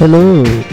Hello.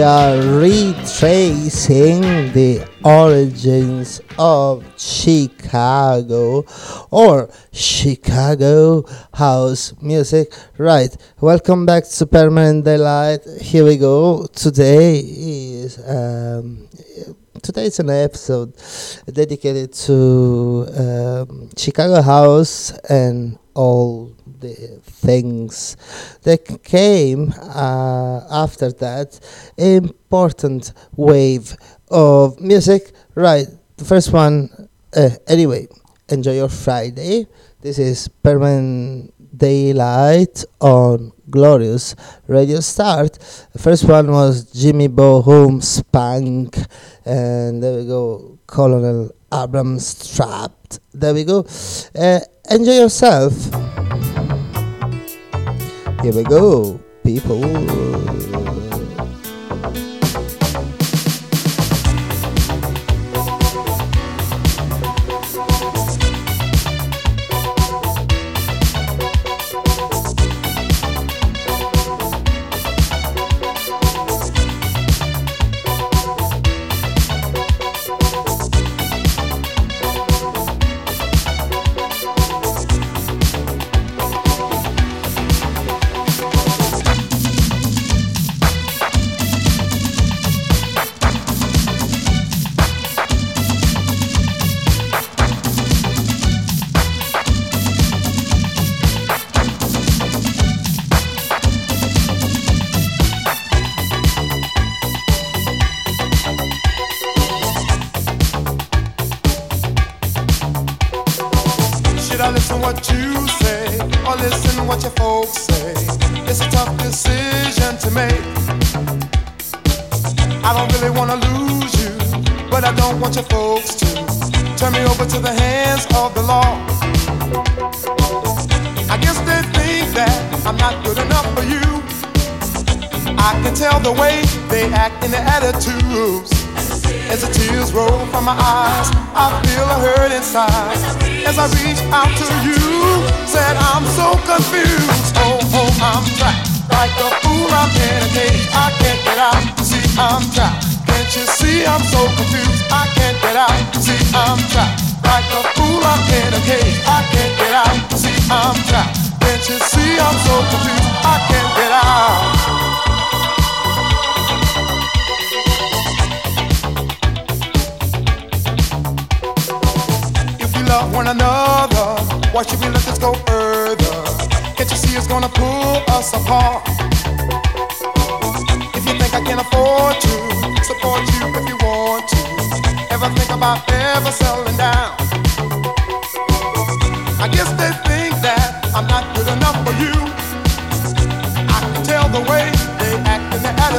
We are retracing the origins of Chicago or Chicago house music. Right, welcome back to Permanent Daylight. Here we go. Today is um, today is an episode dedicated to um, Chicago house and all the things that came uh, after that. Important wave of music. Right the first one uh, anyway enjoy your friday. This is permanent daylight on glorious radio start. The first one was jimmy Bo Horne spank and there we go colonel abrams trapped. There we go. Uh, enjoy yourself here we go, people.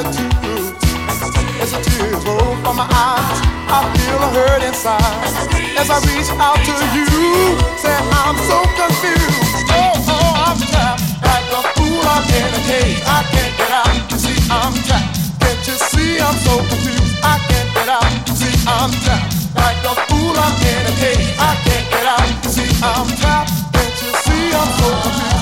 As the tears roll from my eyes, I feel hurt inside. As I reach out to you, say I'm so confused. Oh, oh, I'm trapped like a fool. I'm. I can't get out. See, I'm trapped. Can't you see I'm so confused? I can't get out. See, I'm trapped. Can't you see I'm so confused?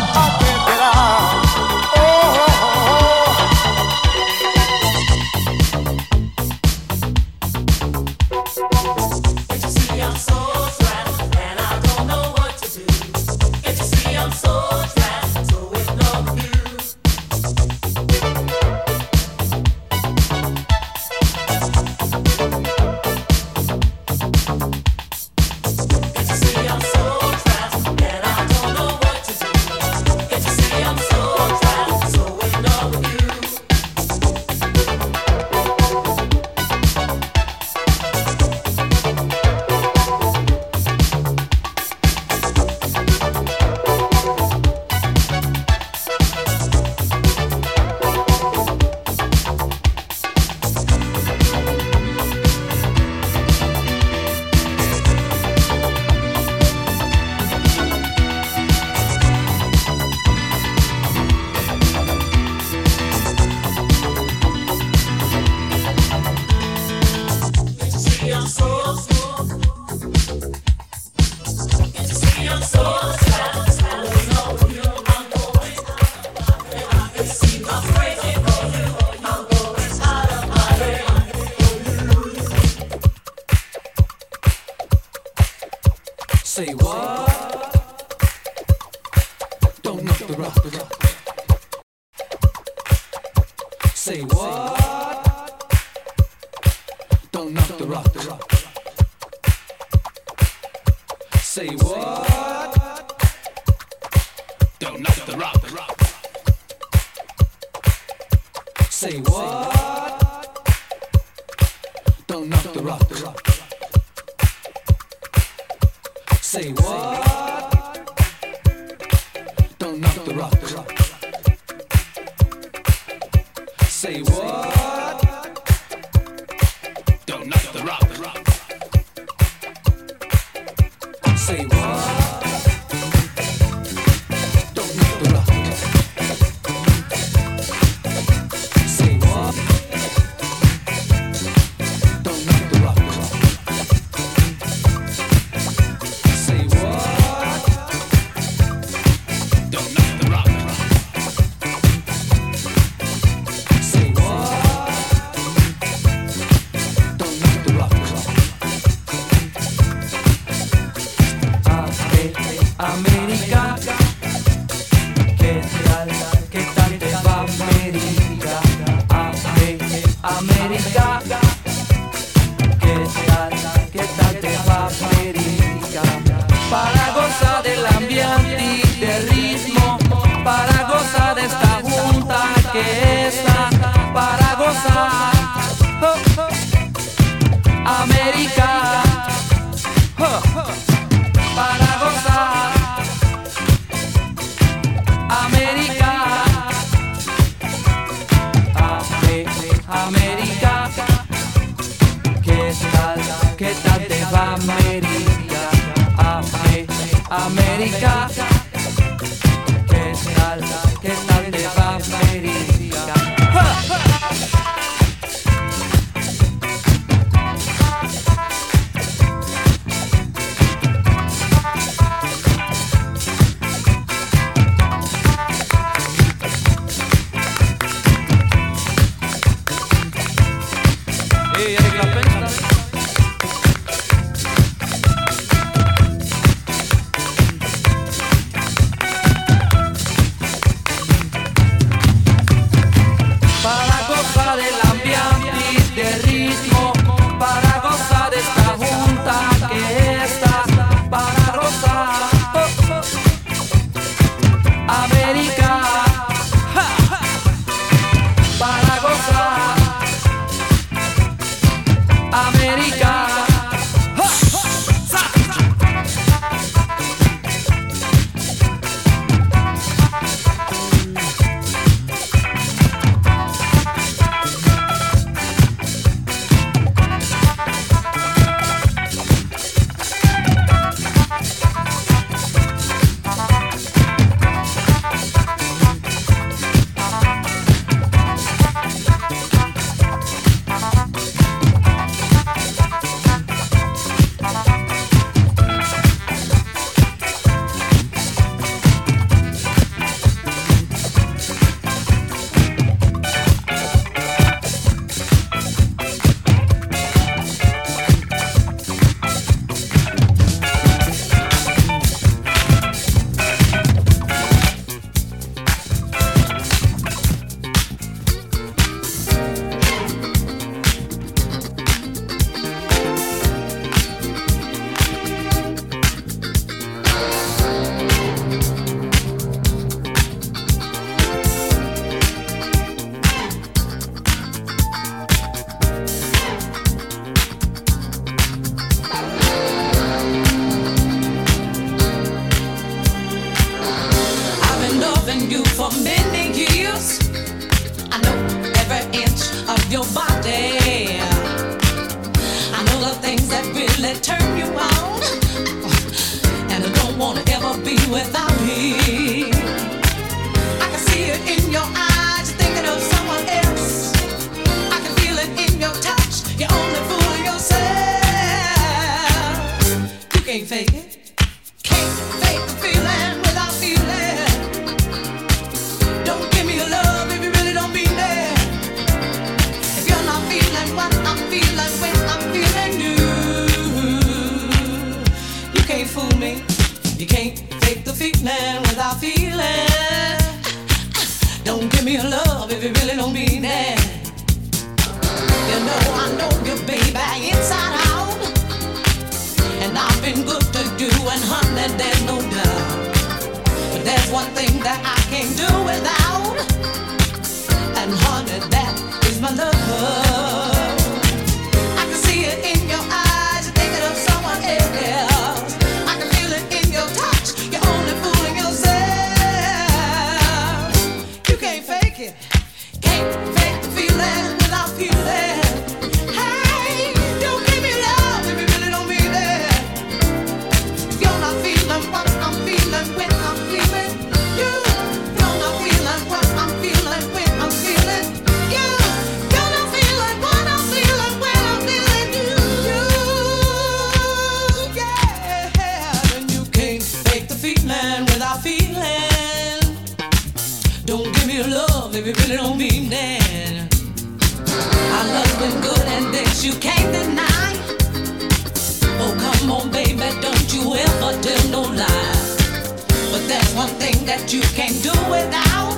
way down.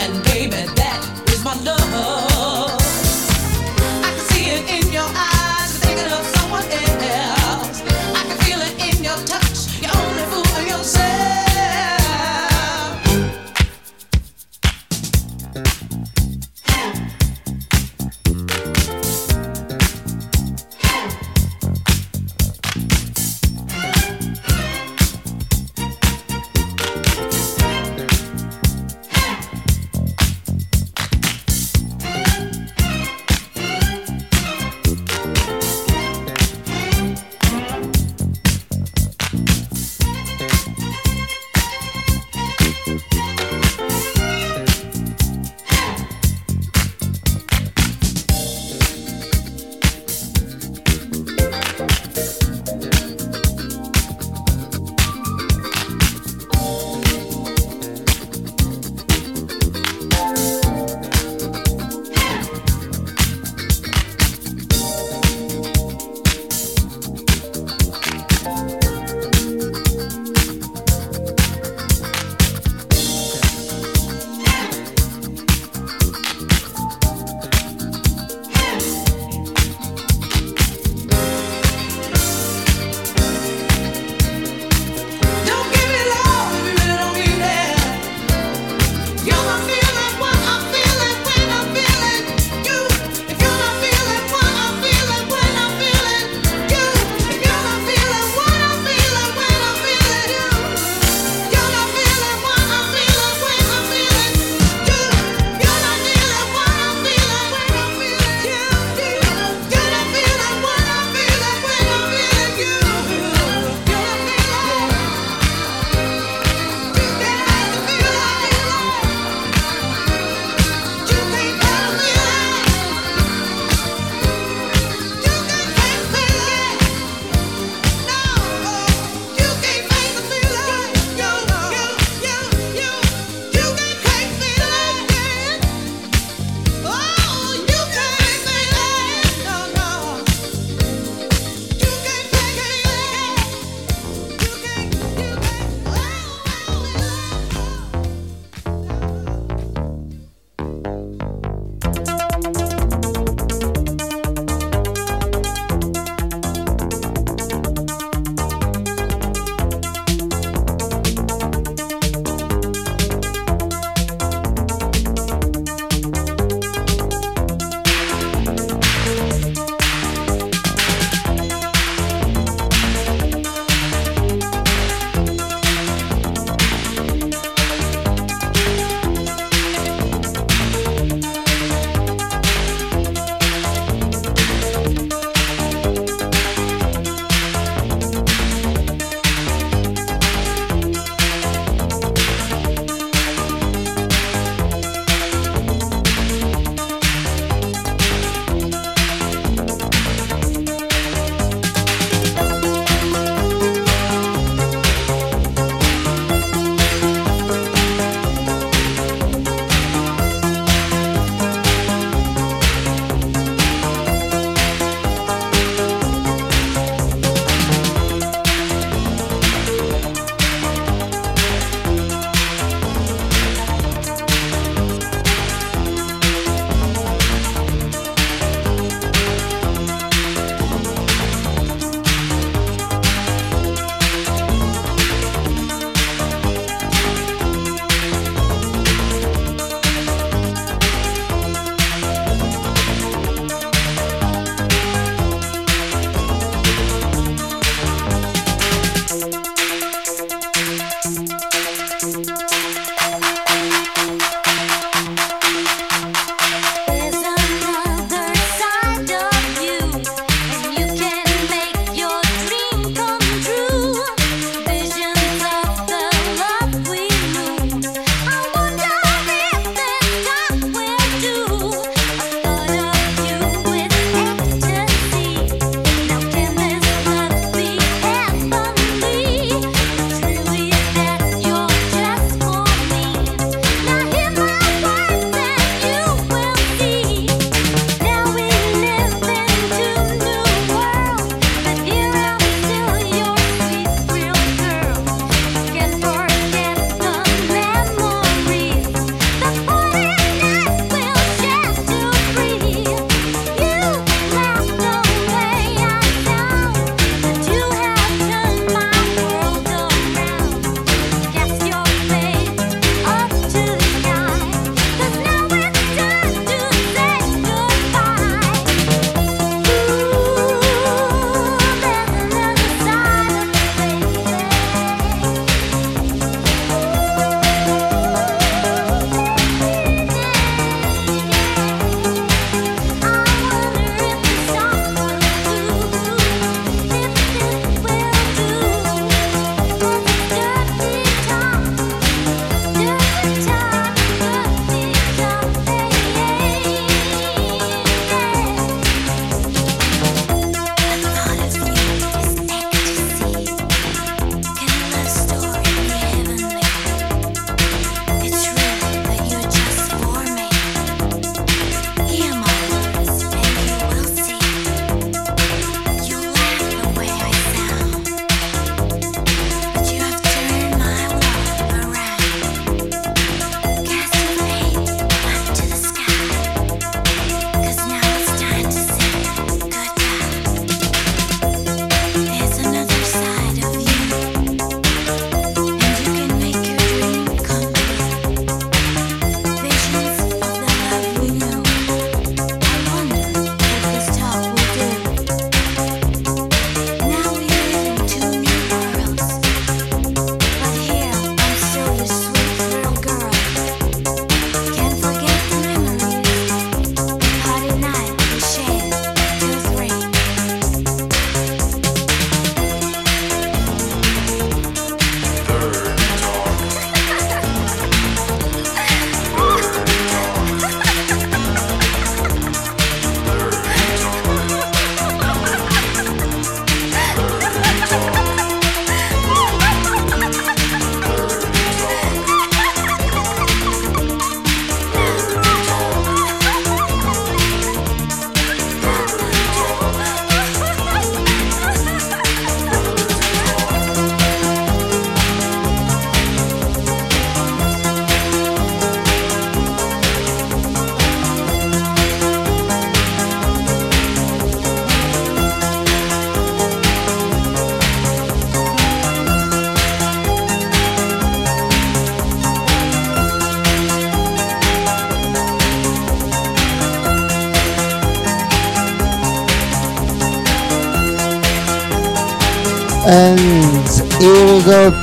And baby, that is my love.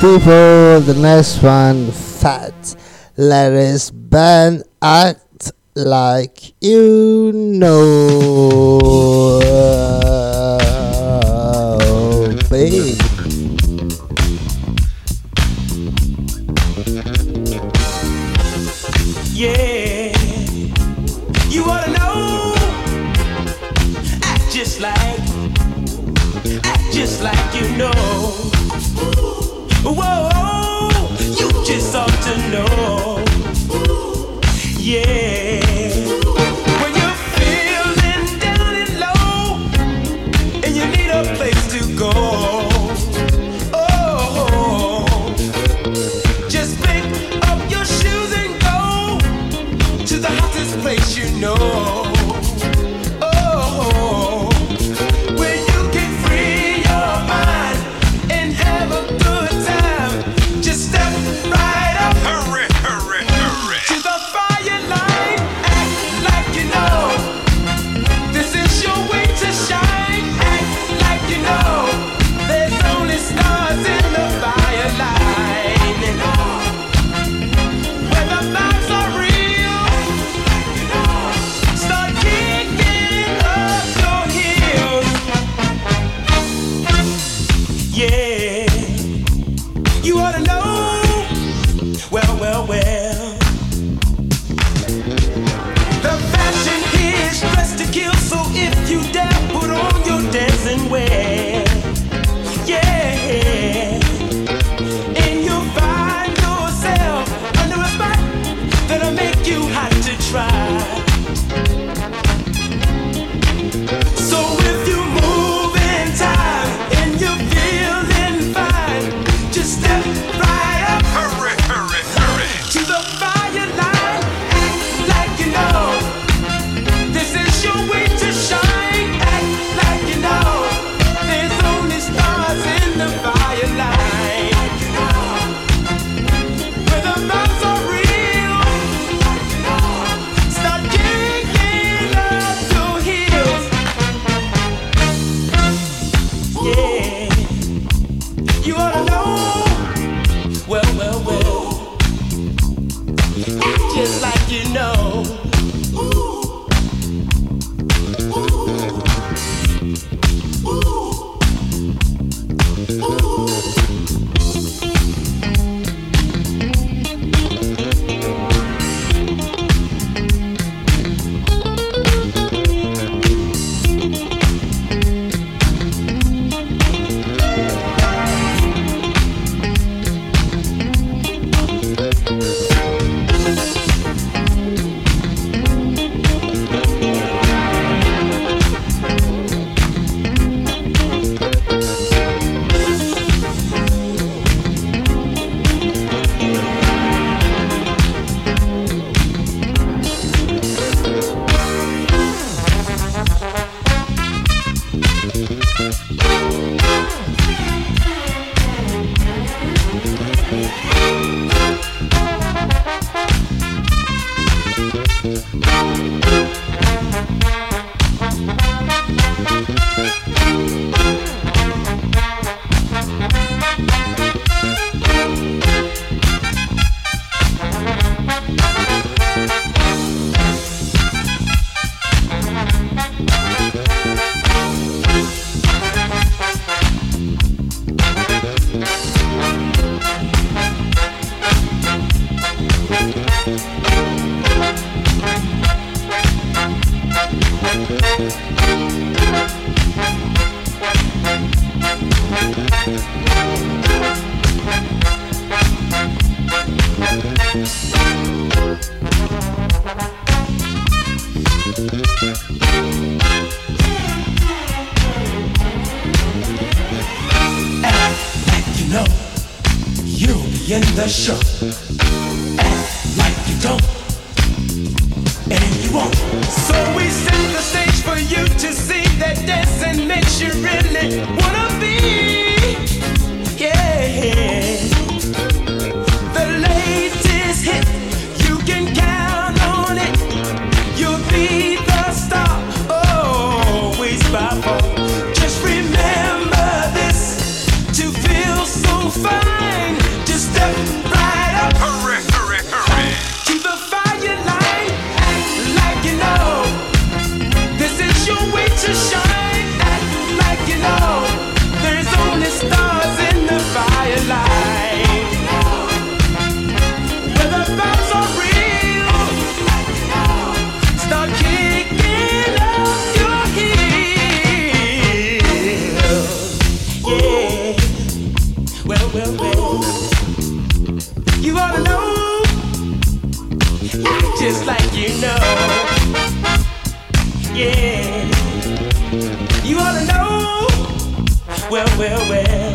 people, the next one, Fat Larry's band Act Like You Know. Babe. Yeah, you ought to know. Act just like, act just like you know.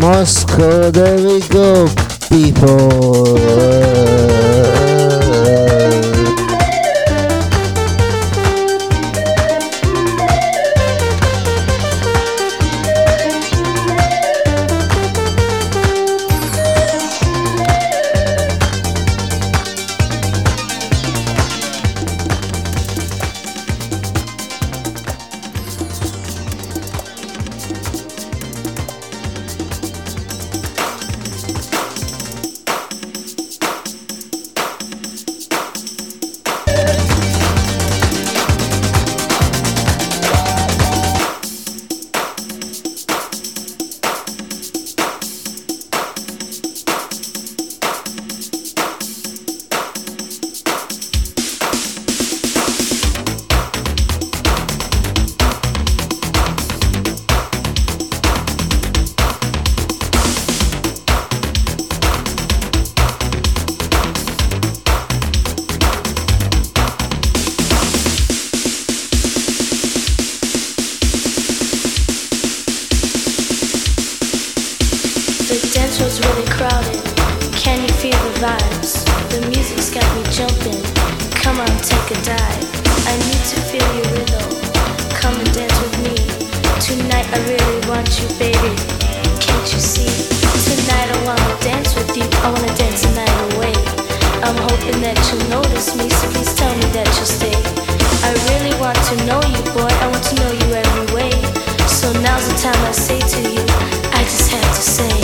Moscow. There we go, people. Say to you, I just have to say,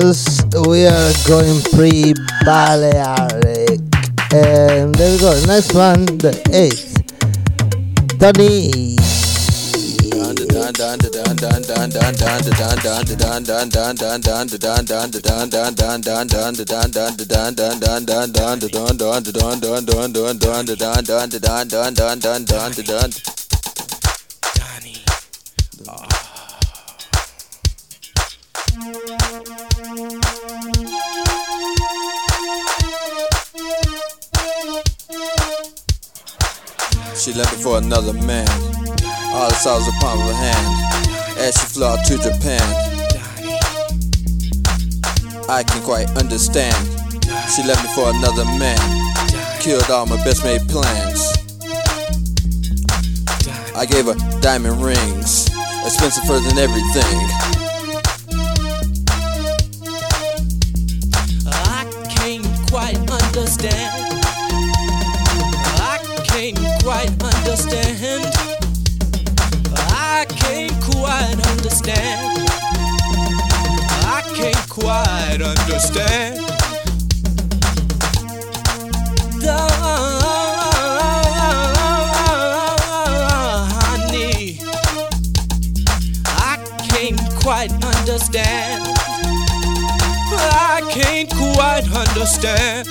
girls, we are going pre Balearic. And there we go, next one, the eighth. Donny. She left me for another man. All I saw was the palm of her hand as she flew out to Japan. I can quite understand. She left me for another man. Killed all my best made plans. I gave her diamond rings, expensive further than everything. Understand. Honey, I can't quite understand. I can't quite understand.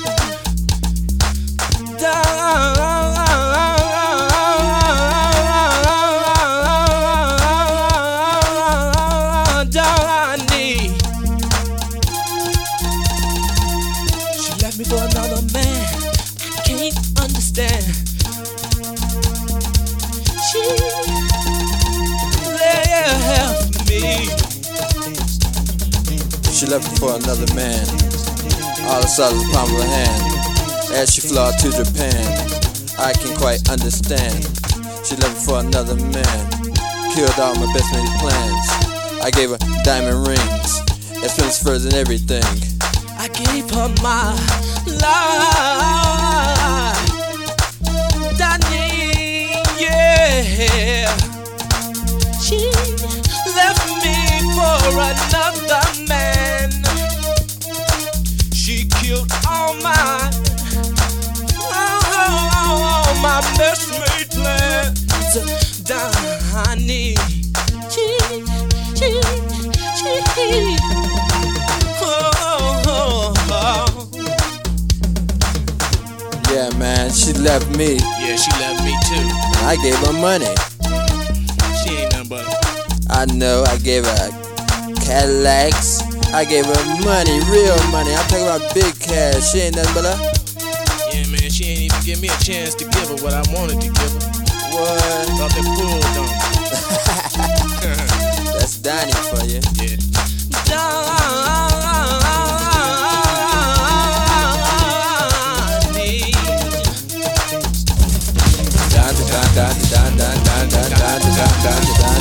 For another man. All the the palm of her hand as she flew to Japan. I can quite understand. She left me for another man. Killed all my best made plans. I gave her diamond rings, expensive furs and everything. I gave her my life. Danny, yeah. She left me for another my, all oh, my best made plans. Danny, she, she, she. Oh, oh, oh. Yeah, man, she left me. Yeah, she left me too. I gave her money. She ain't nothing but I know I gave her Cadillacs. I gave her money, real money. I'm talking about big cash. She ain't nothing but a. Yeah, man, she ain't even give me a chance to give her what I wanted to give her. What? about they pool on me. That's Donnie for you. Yeah. Don, don, don, don, don, don, don, don, don, don, don, don.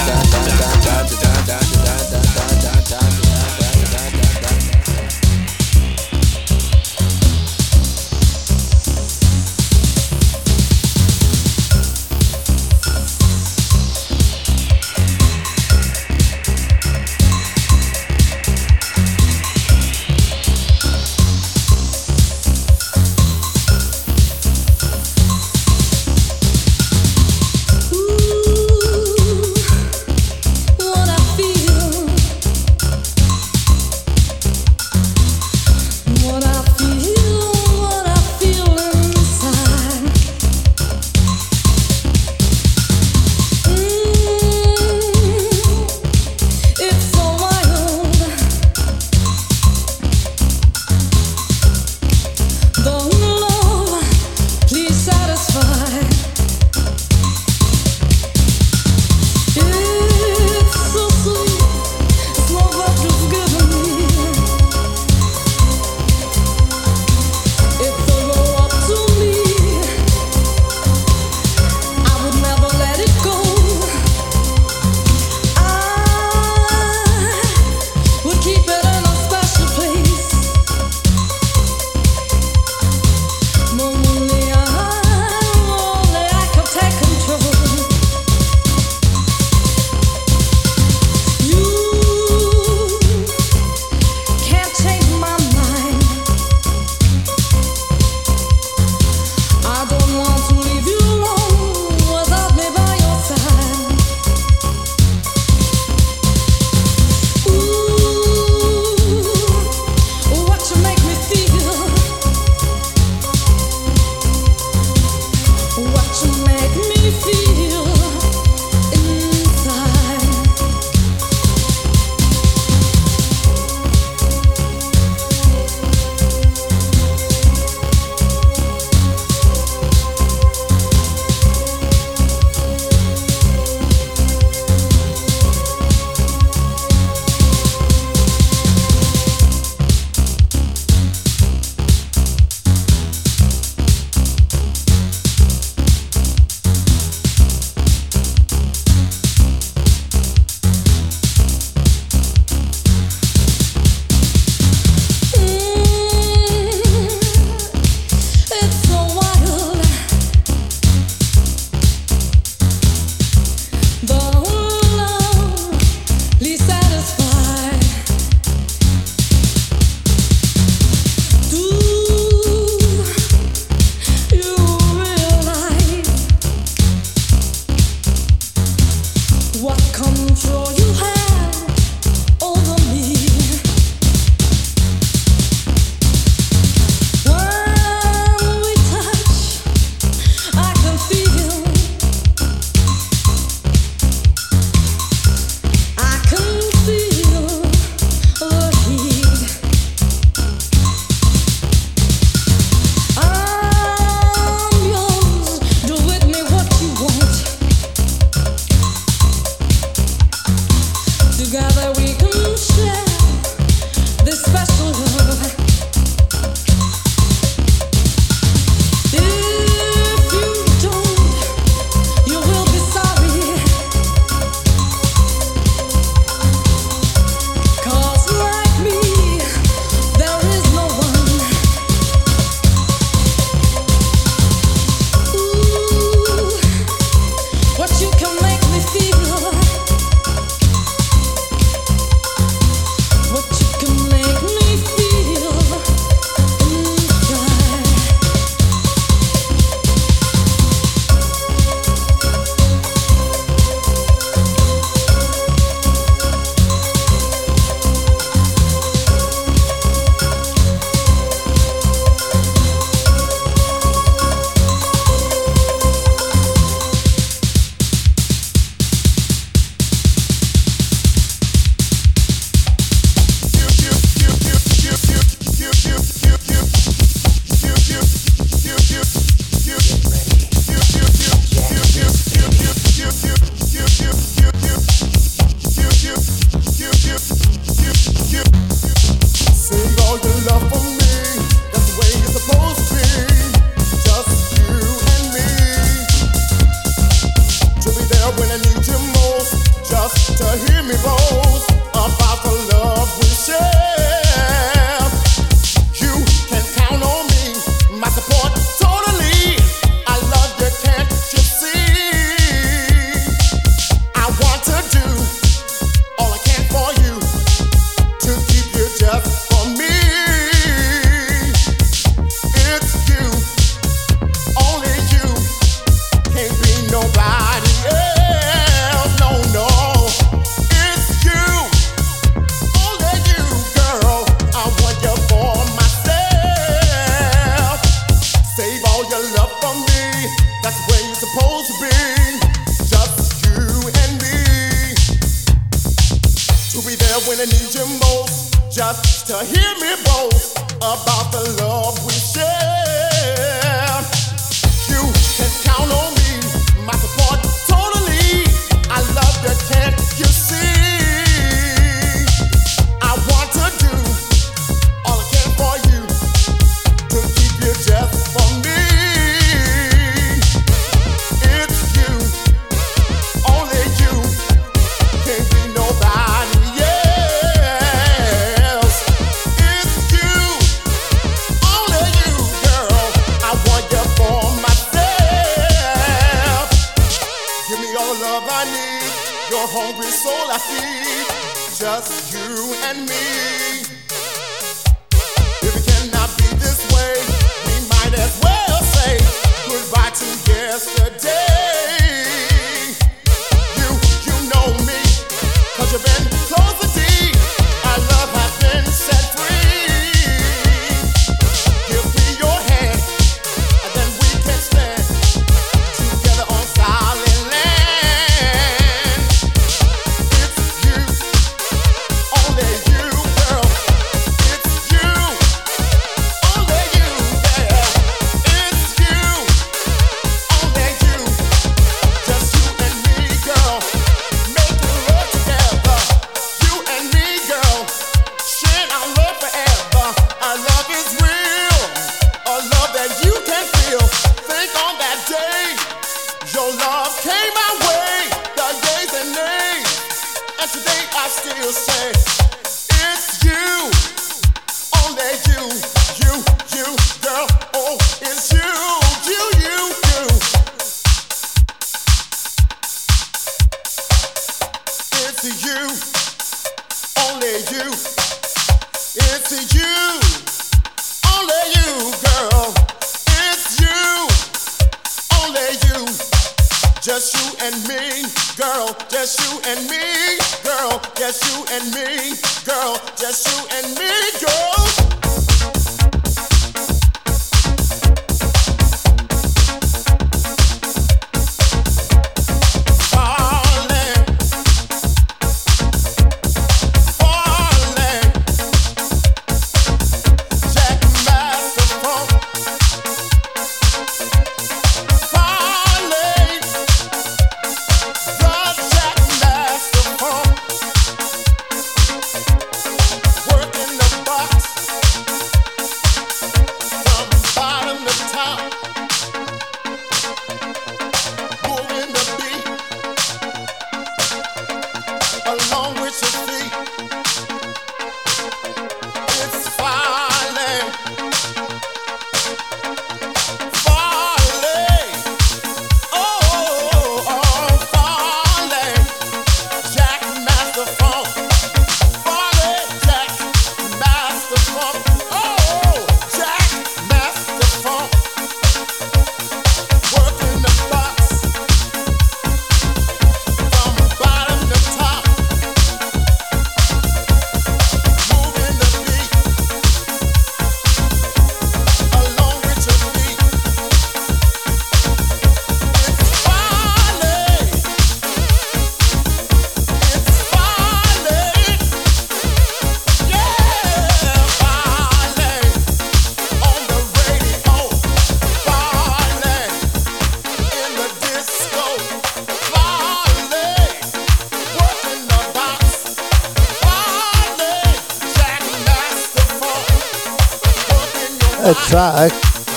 A track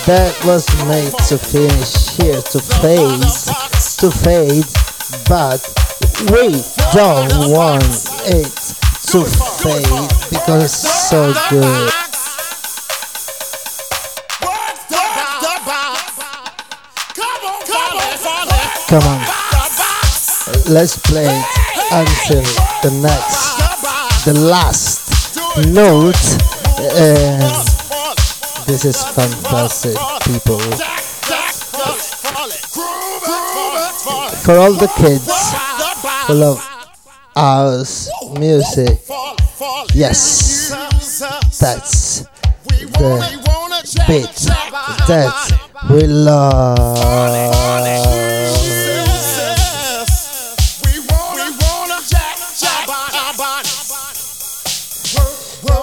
that was made to finish here, to fade, to fade, but we don't want it to fade because it's so good. Come on, let's play until the next, the last note. And this is fantastic, people. For all the kids who love house music, yes, that's the bit that we love.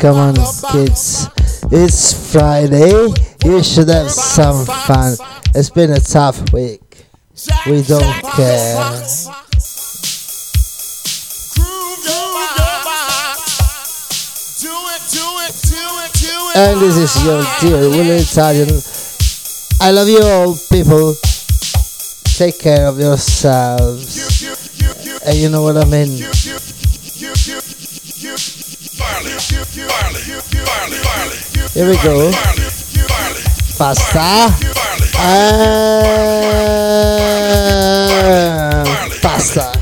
Come on, kids. It's Friday. You should have some fun. It's been a tough week. We don't care. And this is your dear Willie Italian. I love you all, people. Take care of yourselves. And you know what I mean. Here we go. Pasta. And pasta.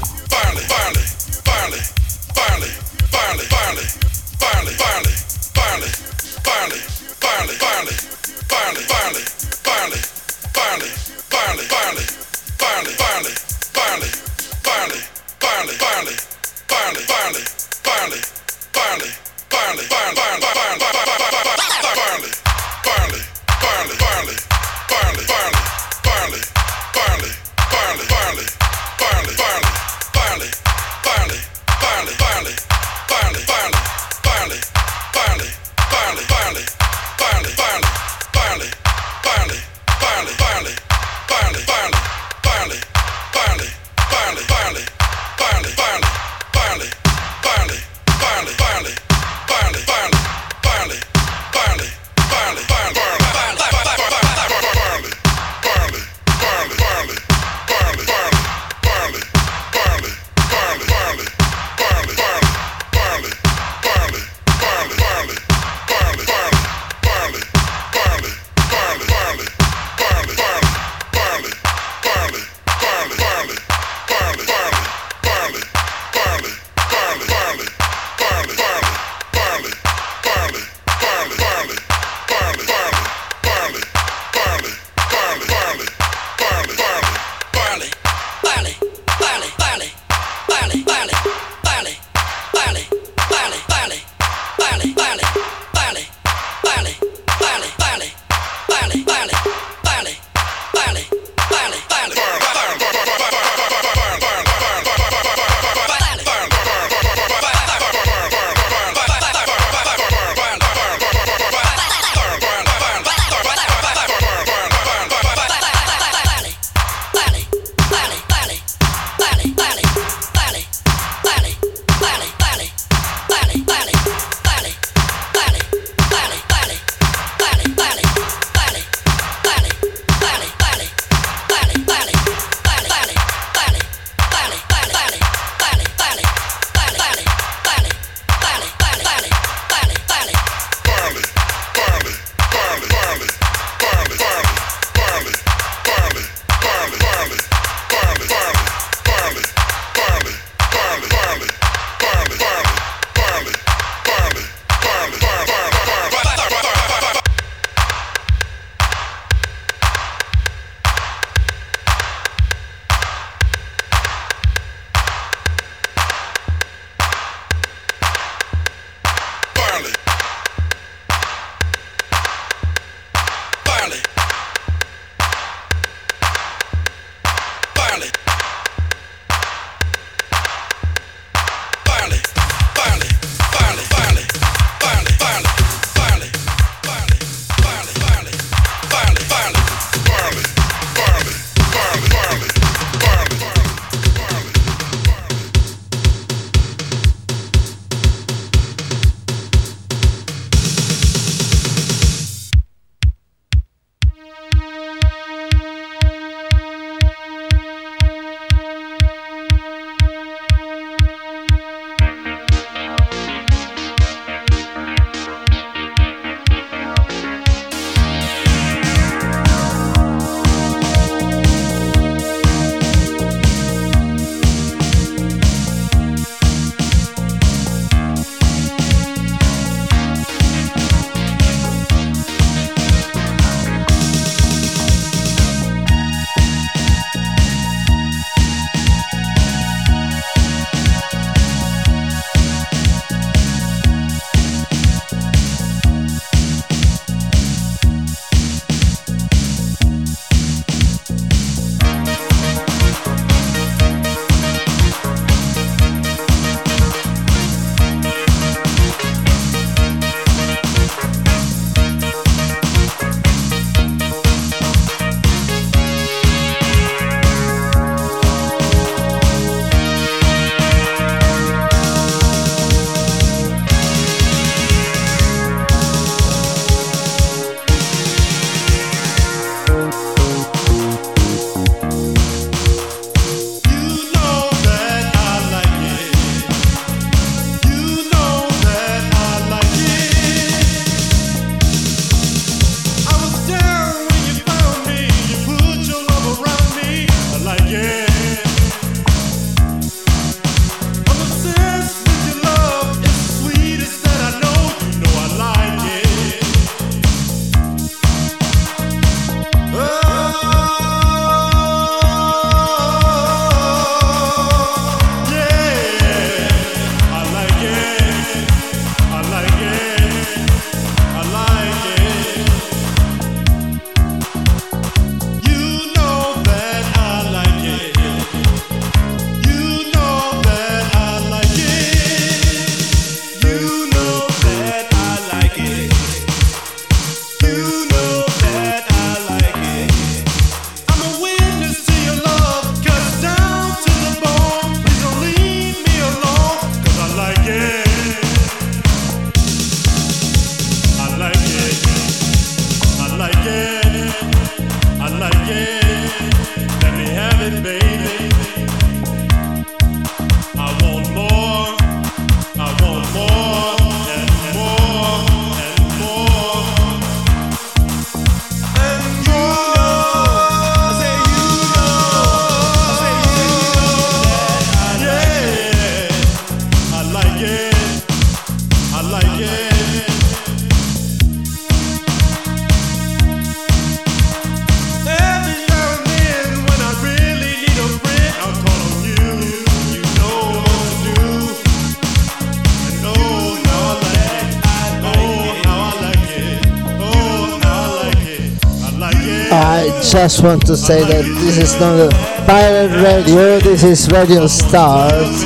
Just want to say that this is not a pirate radio, this is Radio Stars.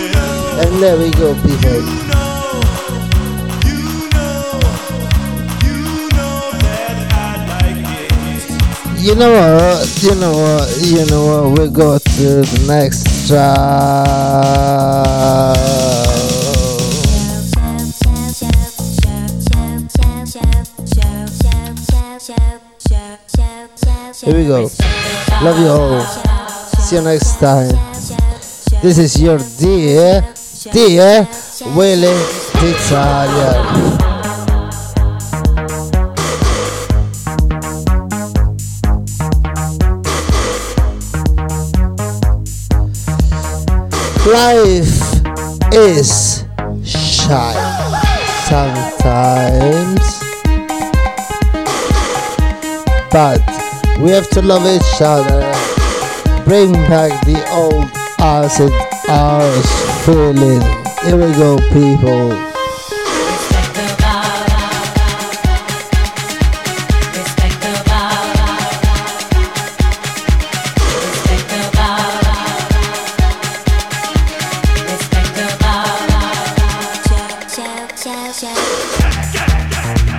And there we go, people. You know what? You know what? You know what? We go to the next track. Go. Love you all. See you next time. This is your dear, dear Willie D'Italia. Life is shy sometimes, but we have to love each other. Bring back the old us and ours feeling. Here we go, people. Yeah.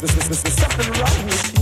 There's something wrong with you.